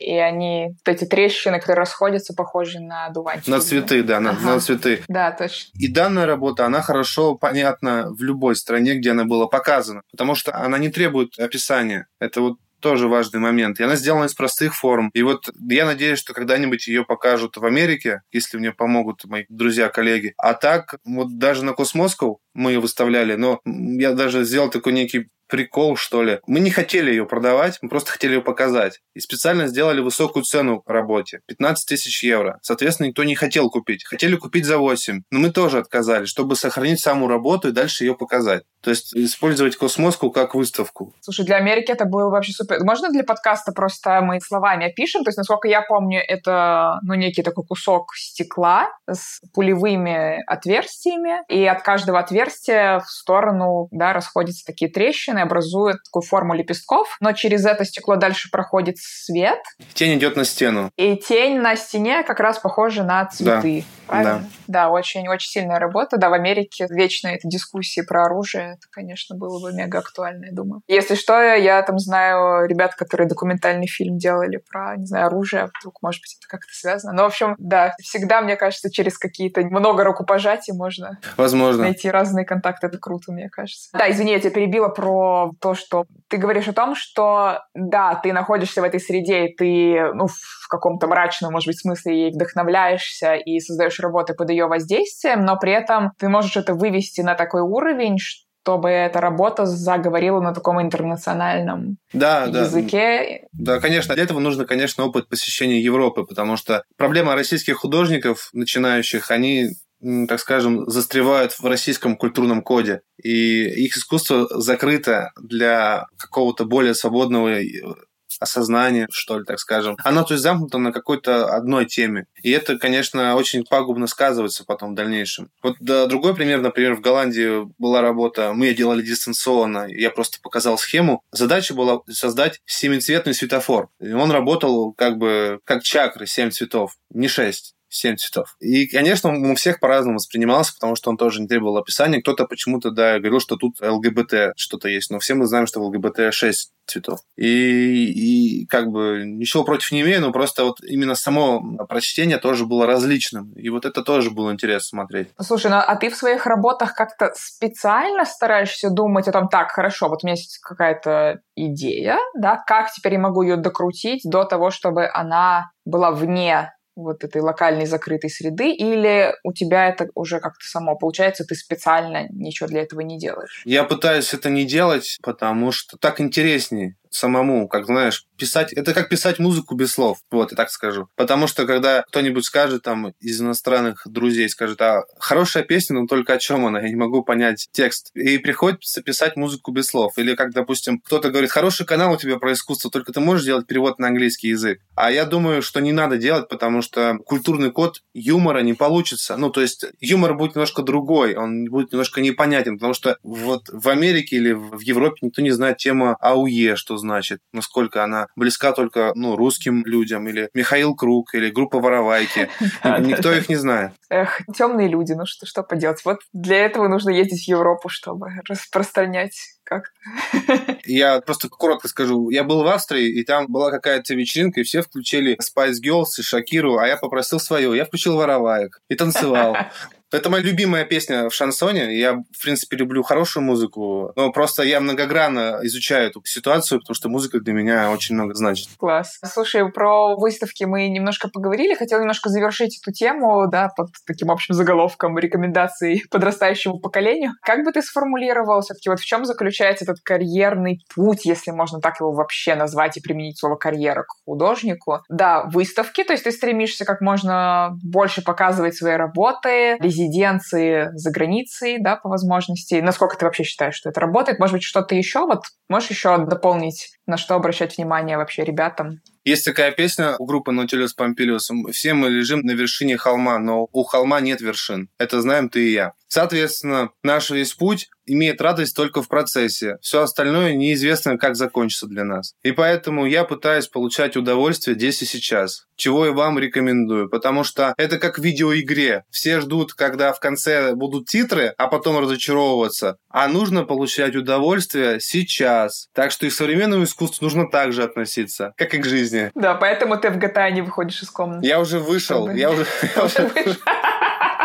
и они, вот эти трещины, которые расходятся, похожи на дуванчики. На цветы, да, на, ага. на цветы. Да, точно. И данная работа, она хорошо понятна в любой стране, где она была показана, потому что она не требует описания. Это вот тоже важный момент. И она сделана из простых форм. И вот я надеюсь, что когда-нибудь ее покажут в Америке, если мне помогут мои друзья, коллеги. А так, вот даже на Космосков мы ее выставляли, но я даже сделал такой некий прикол, что ли. Мы не хотели ее продавать, мы просто хотели ее показать. И специально сделали высокую цену работе. 15 тысяч евро. Соответственно, никто не хотел купить. Хотели купить за 8. Но мы тоже отказались, чтобы сохранить саму работу и дальше ее показать. То есть использовать космоску как выставку. Слушай, для Америки это было вообще супер. Можно для подкаста просто мы словами опишем? То есть, насколько я помню, это ну, некий такой кусок стекла с пулевыми отверстиями, и от каждого отверстия в сторону да, расходятся такие трещины, образуют такую форму лепестков, но через это стекло дальше проходит свет. Тень идет на стену. И тень на стене как раз похожа на цветы. Да. Правильно? Да. да, очень-очень сильная работа. Да, в Америке вечно эти дискуссии про оружие, это, конечно, было бы мега актуально, я думаю. Если что, я там знаю ребят, которые документальный фильм делали про, не знаю, оружие, вдруг, может быть, это как-то связано. Но, в общем, да, всегда, мне кажется, через какие-то много рукопожатий можно Возможно. найти разные контакты. Это круто, мне кажется. Да, извини, я тебя перебила про то, что ты говоришь о том, что, да, ты находишься в этой среде, и ты, ну, в каком-то мрачном, может быть, смысле ей вдохновляешься и создаешь работы под ее воздействием, но при этом ты можешь это вывести на такой уровень, чтобы эта работа заговорила на таком интернациональном да, языке. Да. да, конечно. Для этого нужно, конечно, опыт посещения Европы, потому что проблема российских художников, начинающих, они так скажем, застревают в российском культурном коде. И их искусство закрыто для какого-то более свободного осознание, что ли, так скажем. Оно, то есть, замкнуто на какой-то одной теме. И это, конечно, очень пагубно сказывается потом в дальнейшем. Вот да, другой пример, например, в Голландии была работа, мы ее делали дистанционно, я просто показал схему. Задача была создать семицветный светофор. И он работал как бы как чакры, семь цветов, не шесть семь цветов. И, конечно, он у всех по-разному воспринимался, потому что он тоже не требовал описания. Кто-то почему-то, да, говорил, что тут ЛГБТ что-то есть. Но все мы знаем, что в ЛГБТ 6 цветов. И, и как бы ничего против не имею, но просто вот именно само прочтение тоже было различным. И вот это тоже было интересно смотреть. Слушай, ну а ты в своих работах как-то специально стараешься думать о том, так, хорошо, вот у меня есть какая-то идея, да, как теперь я могу ее докрутить до того, чтобы она была вне вот этой локальной закрытой среды, или у тебя это уже как-то само получается, ты специально ничего для этого не делаешь? Я пытаюсь это не делать, потому что так интереснее самому, как знаешь, писать, это как писать музыку без слов, вот, я так скажу. Потому что когда кто-нибудь скажет там из иностранных друзей, скажет, а хорошая песня, но только о чем она, я не могу понять текст. И приходится писать музыку без слов. Или как, допустим, кто-то говорит, хороший канал у тебя про искусство, только ты можешь делать перевод на английский язык. А я думаю, что не надо делать, потому что культурный код юмора не получится. Ну, то есть юмор будет немножко другой, он будет немножко непонятен, потому что вот в Америке или в Европе никто не знает тему АУЕ, что значит, насколько она близка только ну, русским людям, или Михаил Круг, или группа Воровайки. [LAUGHS] Никто их не знает. Эх, темные люди, ну что, что поделать. Вот для этого нужно ездить в Европу, чтобы распространять как-то. [LAUGHS] Я просто коротко скажу. Я был в Австрии, и там была какая-то вечеринка, и все включили Spice Girls и Шакиру, а я попросил свою. Я включил Вороваек и танцевал. [LAUGHS] Это моя любимая песня в шансоне. Я, в принципе, люблю хорошую музыку, но просто я многогранно изучаю эту ситуацию, потому что музыка для меня очень много значит. Класс. Слушай, про выставки мы немножко поговорили. Хотела немножко завершить эту тему, да, под таким общим заголовком рекомендаций подрастающему поколению. Как бы ты сформулировал все-таки, вот в чем заключается этот карьерный путь, если можно так его вообще назвать и применить слово карьера к художнику? Да, выставки, то есть ты стремишься как можно больше показывать свои работы, резиденции за границей, да, по возможности. Насколько ты вообще считаешь, что это работает? Может быть, что-то еще? Вот можешь еще дополнить, на что обращать внимание вообще ребятам? Есть такая песня у группы Nautilus Pompilius. Все мы лежим на вершине холма, но у холма нет вершин. Это знаем ты и я. Соответственно, наш весь путь имеет радость только в процессе. Все остальное неизвестно, как закончится для нас. И поэтому я пытаюсь получать удовольствие здесь и сейчас. Чего и вам рекомендую. Потому что это как в видеоигре. Все ждут, когда в конце будут титры, а потом разочаровываться. А нужно получать удовольствие сейчас. Так что и к современному искусству нужно так же относиться, как и к жизни. Да, поэтому ты в GTA не выходишь из комнаты. Я уже вышел. Я уже... [LAUGHS]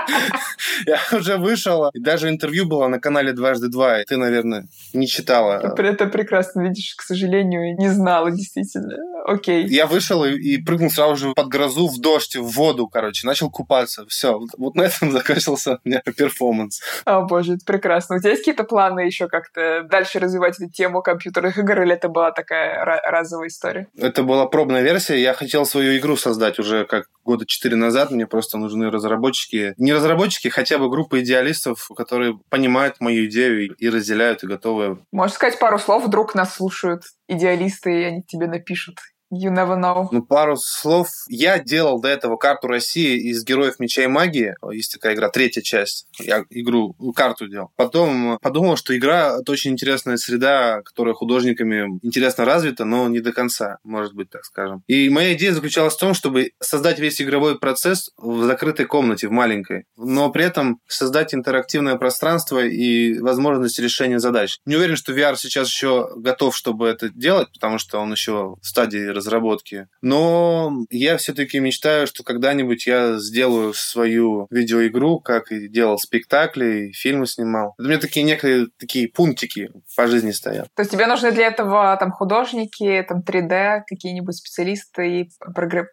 [LAUGHS] [LAUGHS] Я уже вышел. И даже интервью было на канале «Дважды два». Ты, наверное, не читала. Это прекрасно видишь, к сожалению, не знала действительно Окей. Я вышел и, и прыгнул сразу же под грозу в дождь, в воду, короче, начал купаться. Все, вот, вот на этом [LAUGHS] закончился у меня перформанс. О, боже, это прекрасно. У тебя есть какие-то планы еще как-то дальше развивать эту тему компьютерных игр, или это была такая разовая история? Это была пробная версия. Я хотел свою игру создать уже как года четыре назад. Мне просто нужны разработчики. Не разработчики, хотя бы группа идеалистов, которые понимают мою идею и разделяют, и готовы. Можешь сказать пару слов? Вдруг нас слушают идеалисты, и они тебе напишут. You never know. Ну, пару слов. Я делал до этого карту России из Героев Меча и Магии. Есть такая игра, третья часть. Я игру, карту делал. Потом подумал, что игра — это очень интересная среда, которая художниками интересно развита, но не до конца, может быть, так скажем. И моя идея заключалась в том, чтобы создать весь игровой процесс в закрытой комнате, в маленькой, но при этом создать интерактивное пространство и возможность решения задач. Не уверен, что VR сейчас еще готов, чтобы это делать, потому что он еще в стадии разработки. Но я все-таки мечтаю, что когда-нибудь я сделаю свою видеоигру, как и делал спектакли, и фильмы снимал. У меня такие некие такие пунктики по жизни стоят. То есть тебе нужны для этого там художники, там 3D, какие-нибудь специалисты и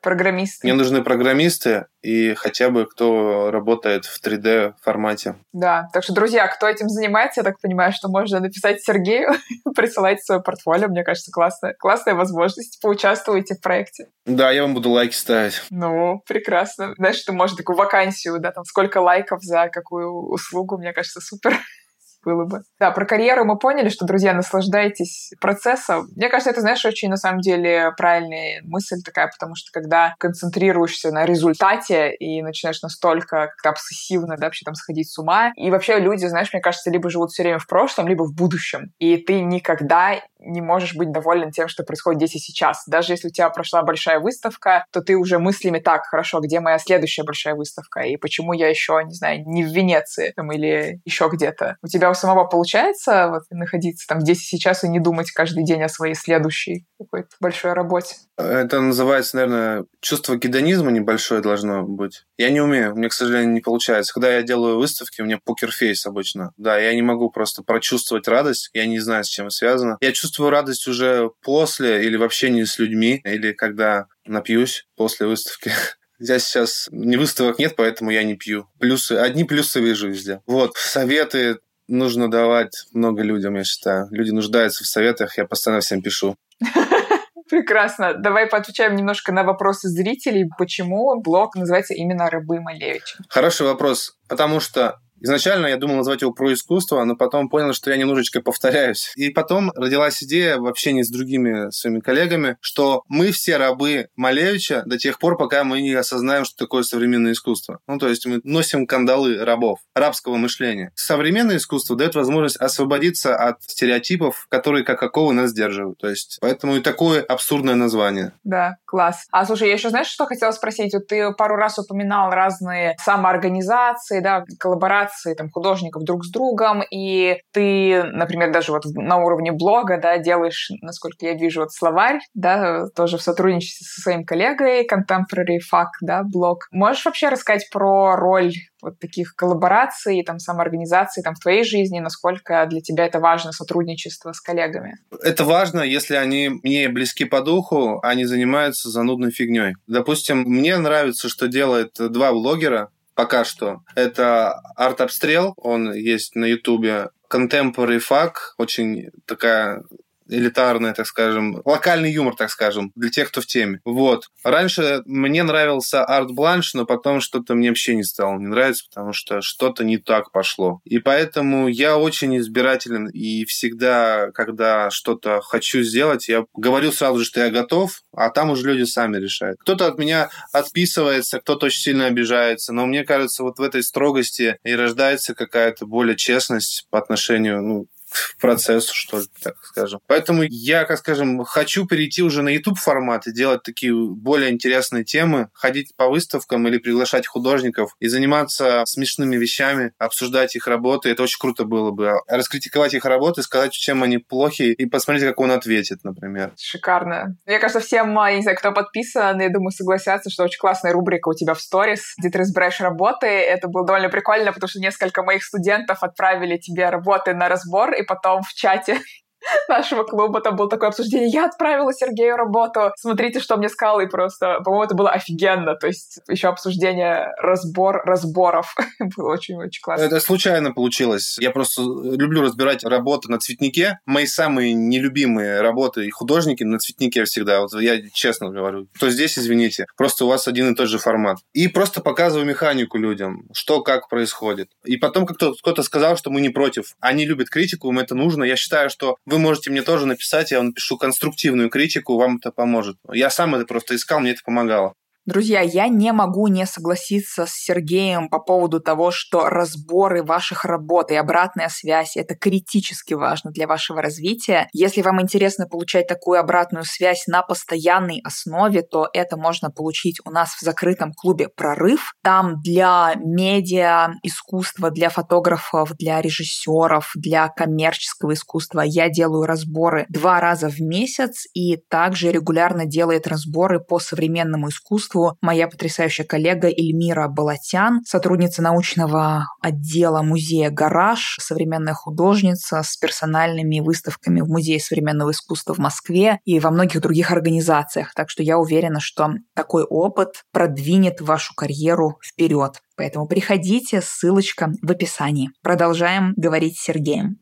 программисты? Мне нужны программисты, и хотя бы кто работает в 3D формате. Да, так что, друзья, кто этим занимается, я так понимаю, что можно написать Сергею, [LAUGHS] присылать свое портфолио, мне кажется, классная, классная возможность. Поучаствуйте в проекте. Да, я вам буду лайки ставить. Ну, прекрасно. Знаешь, ты можешь такую вакансию, да, там, сколько лайков за какую услугу, мне кажется, супер было бы. Да, про карьеру мы поняли, что, друзья, наслаждайтесь процессом. Мне кажется, это, знаешь, очень, на самом деле, правильная мысль такая, потому что когда концентрируешься на результате и начинаешь настолько как-то обсессивно, да, вообще там сходить с ума, и вообще люди, знаешь, мне кажется, либо живут все время в прошлом, либо в будущем, и ты никогда не можешь быть доволен тем, что происходит здесь и сейчас. Даже если у тебя прошла большая выставка, то ты уже мыслями так, хорошо, где моя следующая большая выставка, и почему я еще, не знаю, не в Венеции там, или еще где-то. У тебя у самого получается вот, находиться там здесь и сейчас и не думать каждый день о своей следующей какой-то большой работе? Это называется, наверное, чувство гедонизма небольшое должно быть. Я не умею, мне, к сожалению, не получается. Когда я делаю выставки, у меня покерфейс обычно. Да, я не могу просто прочувствовать радость, я не знаю, с чем связано. Я чувствую радость уже после или в общении с людьми, или когда напьюсь после выставки. [LAUGHS] Я сейчас не выставок нет, поэтому я не пью. Плюсы, одни плюсы вижу везде. Вот, советы нужно давать много людям, я считаю. Люди нуждаются в советах, я постоянно всем пишу. [LAUGHS] Прекрасно. Давай поотвечаем немножко на вопросы зрителей. Почему блог называется именно «Рабы Малевича»? Хороший вопрос. Потому что Изначально я думал назвать его про искусство, но потом понял, что я немножечко повторяюсь. И потом родилась идея в общении с другими своими коллегами, что мы все рабы Малевича до тех пор, пока мы не осознаем, что такое современное искусство. Ну, то есть мы носим кандалы рабов, рабского мышления. Современное искусство дает возможность освободиться от стереотипов, которые как оковы нас сдерживают. То есть поэтому и такое абсурдное название. Да, класс. А слушай, я еще знаешь, что хотела спросить? Вот ты пару раз упоминал разные самоорганизации, да, коллаборации коллаборации там, художников друг с другом, и ты, например, даже вот на уровне блога, да, делаешь, насколько я вижу, вот словарь, да, тоже в сотрудничестве со своим коллегой, Contemporary Fuck, да, блог. Можешь вообще рассказать про роль вот таких коллабораций, там, самоорганизации там, в твоей жизни, насколько для тебя это важно, сотрудничество с коллегами? Это важно, если они мне близки по духу, а не занимаются занудной фигней. Допустим, мне нравится, что делает два блогера, пока что. Это арт-обстрел, он есть на ютубе. Contemporary Fuck, очень такая элитарный, так скажем, локальный юмор, так скажем, для тех, кто в теме. Вот. Раньше мне нравился арт бланш, но потом что-то мне вообще не стало не нравиться, потому что что-то не так пошло. И поэтому я очень избирателен, и всегда, когда что-то хочу сделать, я говорю сразу же, что я готов, а там уже люди сами решают. Кто-то от меня отписывается, кто-то очень сильно обижается, но мне кажется, вот в этой строгости и рождается какая-то более честность по отношению ну, процессу, что ли, так скажем. Поэтому я, как скажем, хочу перейти уже на YouTube формат и делать такие более интересные темы, ходить по выставкам или приглашать художников и заниматься смешными вещами, обсуждать их работы. Это очень круто было бы. Раскритиковать их работы, сказать, чем они плохи, и посмотреть, как он ответит, например. Шикарно. Мне кажется, всем, я не знаю, кто подписан, я думаю, согласятся, что очень классная рубрика у тебя в сторис, где ты разбираешь работы. Это было довольно прикольно, потому что несколько моих студентов отправили тебе работы на разбор, и потом в чате нашего клуба. Там было такое обсуждение. Я отправила Сергею работу. Смотрите, что мне сказал. И просто, по-моему, это было офигенно. То есть еще обсуждение разбор разборов. [LAUGHS] было очень-очень классно. Это случайно получилось. Я просто люблю разбирать работы на цветнике. Мои самые нелюбимые работы и художники на цветнике всегда. Вот я честно говорю. То здесь, извините, просто у вас один и тот же формат. И просто показываю механику людям, что как происходит. И потом как-то кто-то сказал, что мы не против. Они любят критику, им это нужно. Я считаю, что вы можете мне тоже написать, я вам напишу конструктивную критику, вам это поможет. Я сам это просто искал, мне это помогало. Друзья, я не могу не согласиться с Сергеем по поводу того, что разборы ваших работ и обратная связь — это критически важно для вашего развития. Если вам интересно получать такую обратную связь на постоянной основе, то это можно получить у нас в закрытом клубе «Прорыв». Там для медиа, искусства, для фотографов, для режиссеров, для коммерческого искусства я делаю разборы два раза в месяц и также регулярно делает разборы по современному искусству искусству моя потрясающая коллега Эльмира Балатян, сотрудница научного отдела музея «Гараж», современная художница с персональными выставками в Музее современного искусства в Москве и во многих других организациях. Так что я уверена, что такой опыт продвинет вашу карьеру вперед. Поэтому приходите, ссылочка в описании. Продолжаем говорить с Сергеем.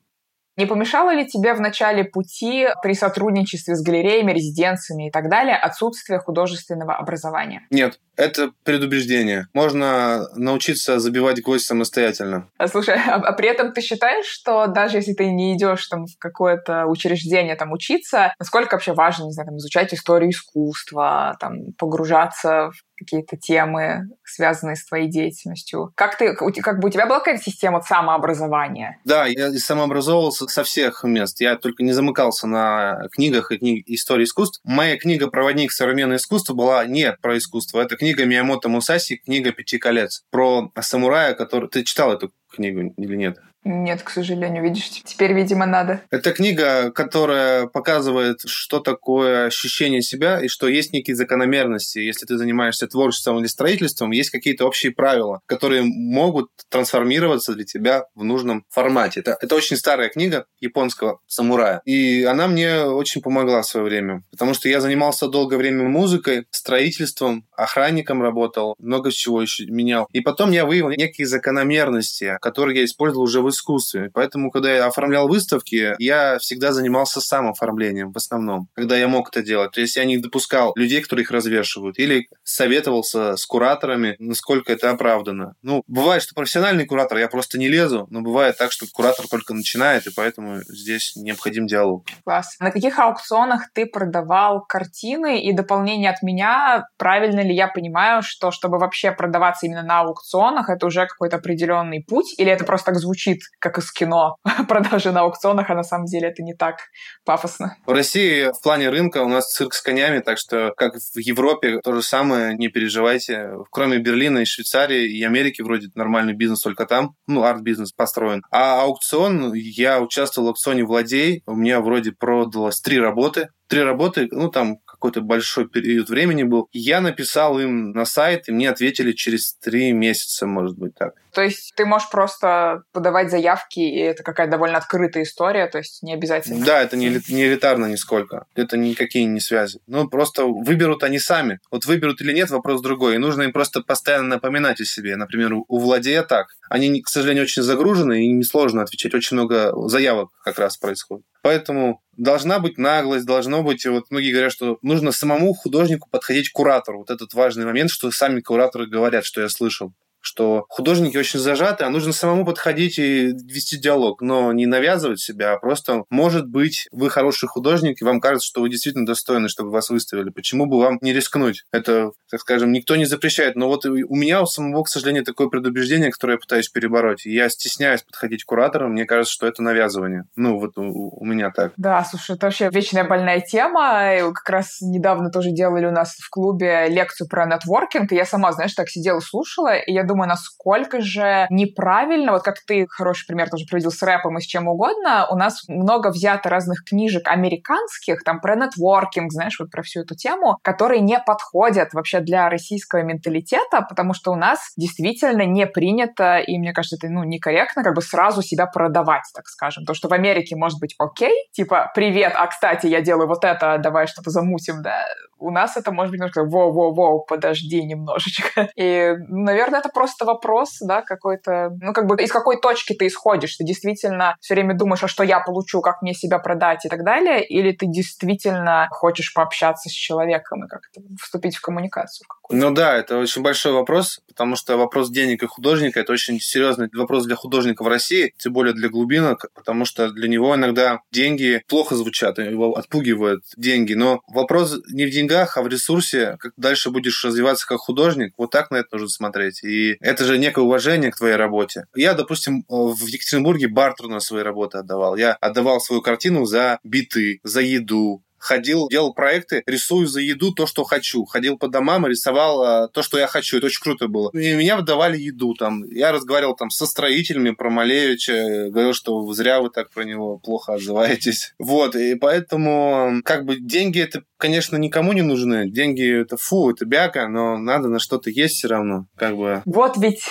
Не помешало ли тебе в начале пути при сотрудничестве с галереями, резиденциями и так далее отсутствие художественного образования? Нет, это предубеждение. Можно научиться забивать гвоздь самостоятельно. А, слушай, а, а при этом ты считаешь, что даже если ты не идешь там в какое-то учреждение там учиться, насколько вообще важно, не знаю, там, изучать историю искусства, там, погружаться в какие-то темы, связанные с твоей деятельностью. Как ты, как бы у тебя была какая-то система самообразования? Да, я самообразовывался со всех мест. Я только не замыкался на книгах и книг истории искусств. Моя книга «Проводник современного искусства» была не про искусство. Это книга Миямото Мусаси, книга «Пяти колец». Про самурая, который... Ты читал эту книгу или нет? Нет, к сожалению, видишь, теперь, видимо, надо. Это книга, которая показывает, что такое ощущение себя и что есть некие закономерности. Если ты занимаешься творчеством или строительством, есть какие-то общие правила, которые могут трансформироваться для тебя в нужном формате. Это, это очень старая книга японского самурая. И она мне очень помогла в свое время, потому что я занимался долгое время музыкой, строительством, охранником работал, много всего еще менял. И потом я выявил некие закономерности, которые я использовал уже в искусстве. Поэтому, когда я оформлял выставки, я всегда занимался сам оформлением в основном, когда я мог это делать. То есть я не допускал людей, которые их развешивают, или советовался с кураторами, насколько это оправдано. Ну, бывает, что профессиональный куратор, я просто не лезу, но бывает так, что куратор только начинает, и поэтому здесь необходим диалог. Класс. На каких аукционах ты продавал картины и дополнение от меня, правильно ли я понимаю, что чтобы вообще продаваться именно на аукционах, это уже какой-то определенный путь, или это просто так звучит звучит как из кино [LAUGHS] продажи на аукционах, а на самом деле это не так пафосно. В России в плане рынка у нас цирк с конями, так что как в Европе то же самое, не переживайте. Кроме Берлина и Швейцарии и Америки вроде нормальный бизнес только там, ну, арт-бизнес построен. А аукцион, я участвовал в аукционе «Владей», у меня вроде продалось три работы, три работы, ну, там какой-то большой период времени был. Я написал им на сайт, и мне ответили через три месяца, может быть, так. То есть ты можешь просто подавать заявки, и это какая-то довольно открытая история, то есть не обязательно. Да, это не, не элитарно нисколько. Это никакие не связи. Ну, просто выберут они сами. Вот выберут или нет, вопрос другой. И нужно им просто постоянно напоминать о себе. Например, у владея так. Они, к сожалению, очень загружены, и несложно отвечать. Очень много заявок как раз происходит. Поэтому должна быть наглость, должно быть, вот многие говорят, что нужно самому художнику подходить к куратору. Вот этот важный момент, что сами кураторы говорят, что я слышал что художники очень зажаты, а нужно самому подходить и вести диалог, но не навязывать себя, а просто, может быть, вы хороший художник, и вам кажется, что вы действительно достойны, чтобы вас выставили. Почему бы вам не рискнуть? Это, так скажем, никто не запрещает. Но вот у меня у самого, к сожалению, такое предубеждение, которое я пытаюсь перебороть. Я стесняюсь подходить к кураторам, мне кажется, что это навязывание. Ну, вот у, у меня так. Да, слушай, это вообще вечная больная тема. И как раз недавно тоже делали у нас в клубе лекцию про нетворкинг, и я сама, знаешь, так сидела, слушала, и я думаю, насколько же неправильно, вот как ты хороший пример тоже приводил с рэпом и с чем угодно, у нас много взято разных книжек американских, там про нетворкинг, знаешь, вот про всю эту тему, которые не подходят вообще для российского менталитета, потому что у нас действительно не принято, и мне кажется, это ну, некорректно как бы сразу себя продавать, так скажем. То, что в Америке может быть окей, типа, привет, а, кстати, я делаю вот это, давай что-то замутим, да. У нас это может быть немножко воу-воу-воу, подожди немножечко. [LAUGHS] И, наверное, это просто вопрос, да, какой-то, ну, как бы из какой точки ты исходишь. Ты действительно все время думаешь, а что я получу, как мне себя продать и так далее, или ты действительно хочешь пообщаться с человеком и как-то вступить в коммуникацию? Ну да, это очень большой вопрос, потому что вопрос денег и художника – это очень серьезный вопрос для художника в России, тем более для глубинок, потому что для него иногда деньги плохо звучат, его отпугивают деньги. Но вопрос не в деньгах, а в ресурсе, как дальше будешь развиваться как художник, вот так на это нужно смотреть. И это же некое уважение к твоей работе. Я, допустим, в Екатеринбурге бартер на свои работы отдавал. Я отдавал свою картину за биты, за еду, ходил, делал проекты, рисую за еду то, что хочу. Ходил по домам и рисовал а, то, что я хочу. Это очень круто было. И меня выдавали еду там. Я разговаривал там со строителями про Малевича, говорил, что зря вы так про него плохо отзываетесь. [LAUGHS] Вот, и поэтому как бы деньги это, конечно, никому не нужны. Деньги это фу, это бяка, но надо на что-то есть все равно. Как бы. Вот ведь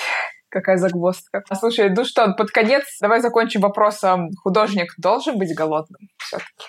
Какая загвоздка. Слушай, ну что, под конец давай закончим вопросом. Художник должен быть голодным?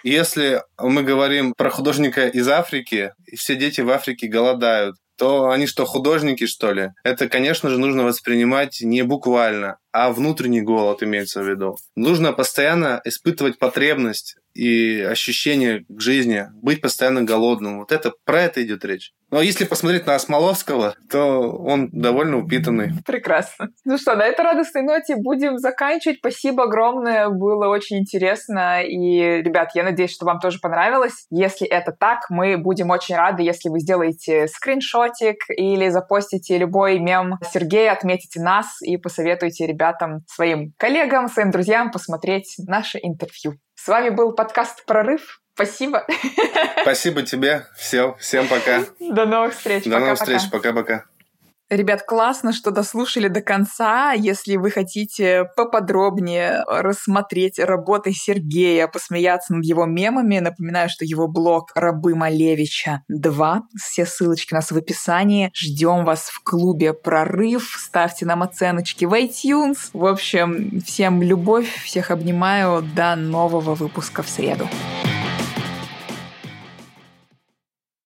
Если мы говорим про художника из Африки, и все дети в Африке голодают, то они что, художники, что ли? Это, конечно же, нужно воспринимать не буквально, а внутренний голод имеется в виду. Нужно постоянно испытывать потребность и ощущение к жизни, быть постоянно голодным. Вот это про это идет речь. Но если посмотреть на Осмоловского, то он довольно упитанный. Прекрасно. Ну что, на этой радостной ноте будем заканчивать. Спасибо огромное, было очень интересно. И, ребят, я надеюсь, что вам тоже понравилось. Если это так, мы будем очень рады, если вы сделаете скриншотик или запостите любой мем Сергея, отметите нас и посоветуйте ребятам, своим коллегам, своим друзьям посмотреть наше интервью. С вами был подкаст «Прорыв». Спасибо. Спасибо тебе. Все, всем пока. До новых встреч. До новых встреч. Пока-пока. Ребят, классно, что дослушали до конца. Если вы хотите поподробнее рассмотреть работы Сергея, посмеяться над его мемами, напоминаю, что его блог «Рабы Малевича 2». Все ссылочки у нас в описании. Ждем вас в клубе «Прорыв». Ставьте нам оценочки в iTunes. В общем, всем любовь, всех обнимаю. До нового выпуска в среду.